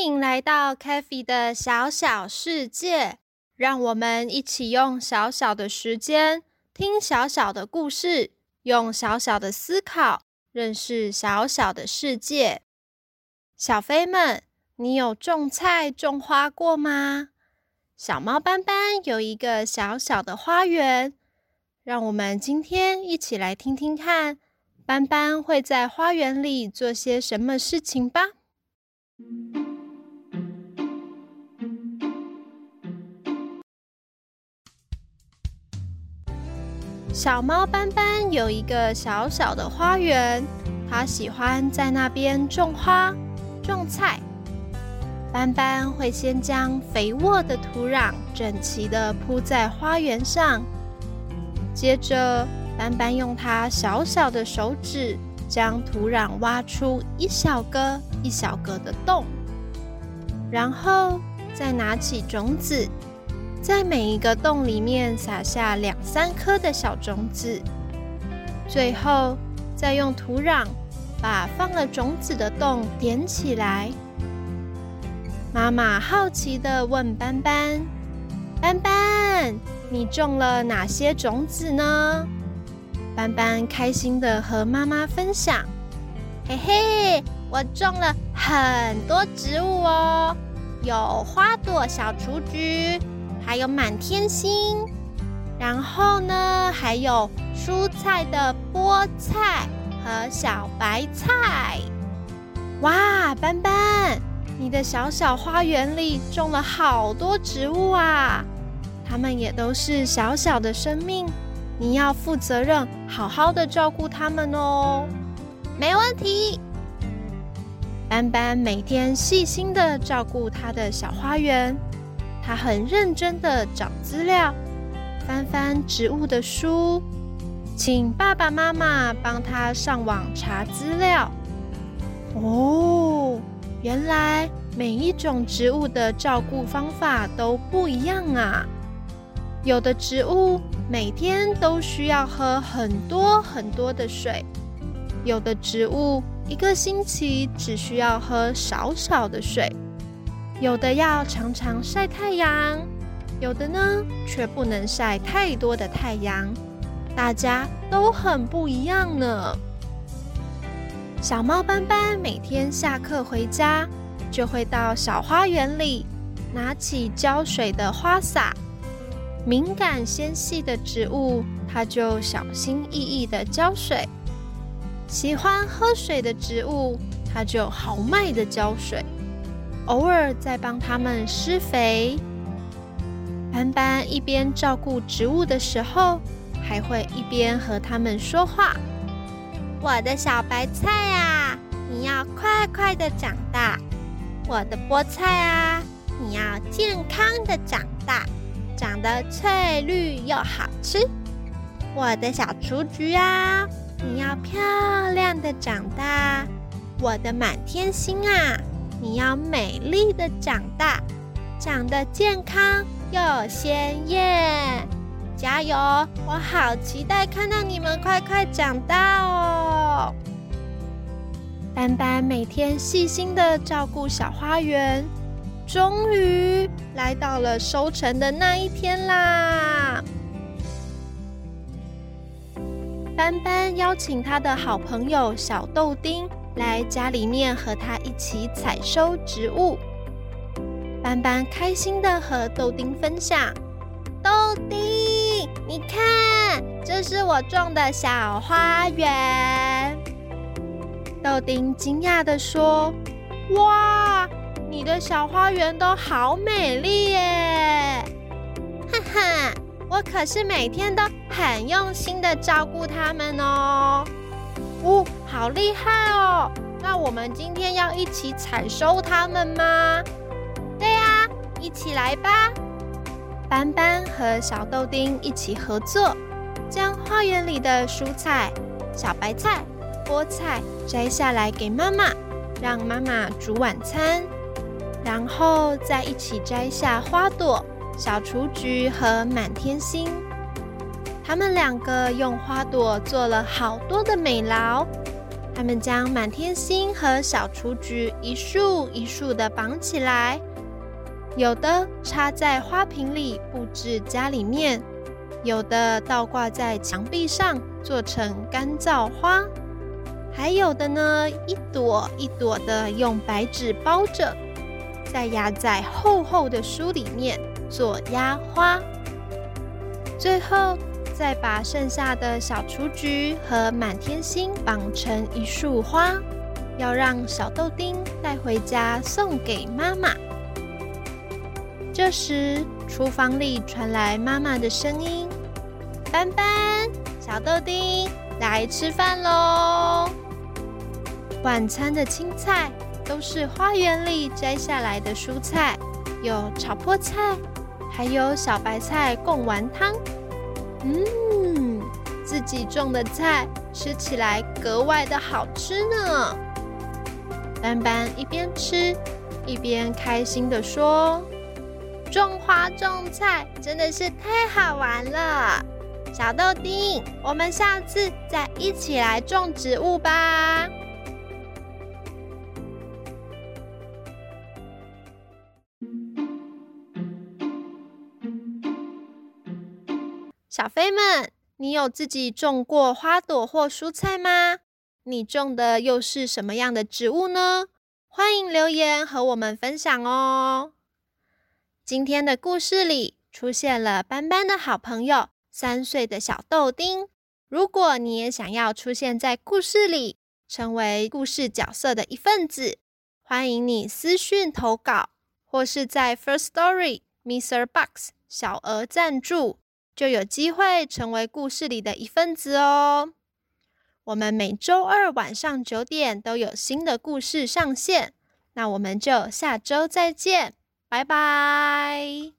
欢迎来到 k a f e 的小小世界，让我们一起用小小的时间听小小的故事，用小小的思考认识小小的世界。小飞们，你有种菜种花过吗？小猫斑斑有一个小小的花园，让我们今天一起来听听看，斑斑会在花园里做些什么事情吧。小猫斑斑有一个小小的花园，它喜欢在那边种花、种菜。斑斑会先将肥沃的土壤整齐地铺在花园上，接着斑斑用它小小的手指将土壤挖出一小个一小个的洞，然后再拿起种子。在每一个洞里面撒下两三颗的小种子，最后再用土壤把放了种子的洞点起来。妈妈好奇地问斑斑：“斑斑，你种了哪些种子呢？”斑斑开心地和妈妈分享：“嘿嘿，我种了很多植物哦，有花朵小雏菊。”还有满天星，然后呢，还有蔬菜的菠菜和小白菜。哇，斑斑，你的小小花园里种了好多植物啊！它们也都是小小的生命，你要负责任，好好的照顾它们哦。没问题。斑斑每天细心的照顾他的小花园。他很认真的找资料，翻翻植物的书，请爸爸妈妈帮他上网查资料。哦，原来每一种植物的照顾方法都不一样啊！有的植物每天都需要喝很多很多的水，有的植物一个星期只需要喝少少的水。有的要常常晒太阳，有的呢却不能晒太多的太阳，大家都很不一样呢。小猫斑斑每天下课回家，就会到小花园里拿起浇水的花洒，敏感纤细的植物，它就小心翼翼的浇水；喜欢喝水的植物，它就豪迈的浇水。偶尔在帮它们施肥。斑斑一边照顾植物的时候，还会一边和它们说话。我的小白菜啊，你要快快的长大；我的菠菜啊，你要健康的长大，长得翠绿又好吃；我的小雏菊啊，你要漂亮的长大；我的满天星啊。你要美丽的长大，长得健康又鲜艳，加油！我好期待看到你们快快长大哦。斑斑每天细心的照顾小花园，终于来到了收成的那一天啦。斑斑邀请他的好朋友小豆丁。来家里面和他一起采收植物，斑斑开心的和豆丁分享。豆丁，你看这是我种的小花园。豆丁惊讶地说：“哇，你的小花园都好美丽耶！”哈哈，我可是每天都很用心的照顾它们哦。哦，好厉害哦！那我们今天要一起采收它们吗？对呀，一起来吧！斑斑和小豆丁一起合作，将花园里的蔬菜、小白菜、菠菜摘下来给妈妈，让妈妈煮晚餐。然后再一起摘下花朵、小雏菊和满天星。他们两个用花朵做了好多的美劳。他们将满天星和小雏菊一束一束的绑起来，有的插在花瓶里布置家里面，有的倒挂在墙壁上做成干燥花，还有的呢一朵一朵的用白纸包着，再压在厚厚的书里面做压花，最后。再把剩下的小雏菊和满天星绑成一束花，要让小豆丁带回家送给妈妈。这时，厨房里传来妈妈的声音：“斑斑，小豆丁，来吃饭喽！晚餐的青菜都是花园里摘下来的蔬菜，有炒菠菜，还有小白菜贡丸汤。”嗯，自己种的菜吃起来格外的好吃呢。斑斑一边吃一边开心的说：“种花种菜真的是太好玩了。”小豆丁，我们下次再一起来种植物吧。小飞们，你有自己种过花朵或蔬菜吗？你种的又是什么样的植物呢？欢迎留言和我们分享哦。今天的故事里出现了斑斑的好朋友三岁的小豆丁。如果你也想要出现在故事里，成为故事角色的一份子，欢迎你私讯投稿，或是在 First Story Mr. Box 小额赞助。就有机会成为故事里的一份子哦。我们每周二晚上九点都有新的故事上线，那我们就下周再见，拜拜。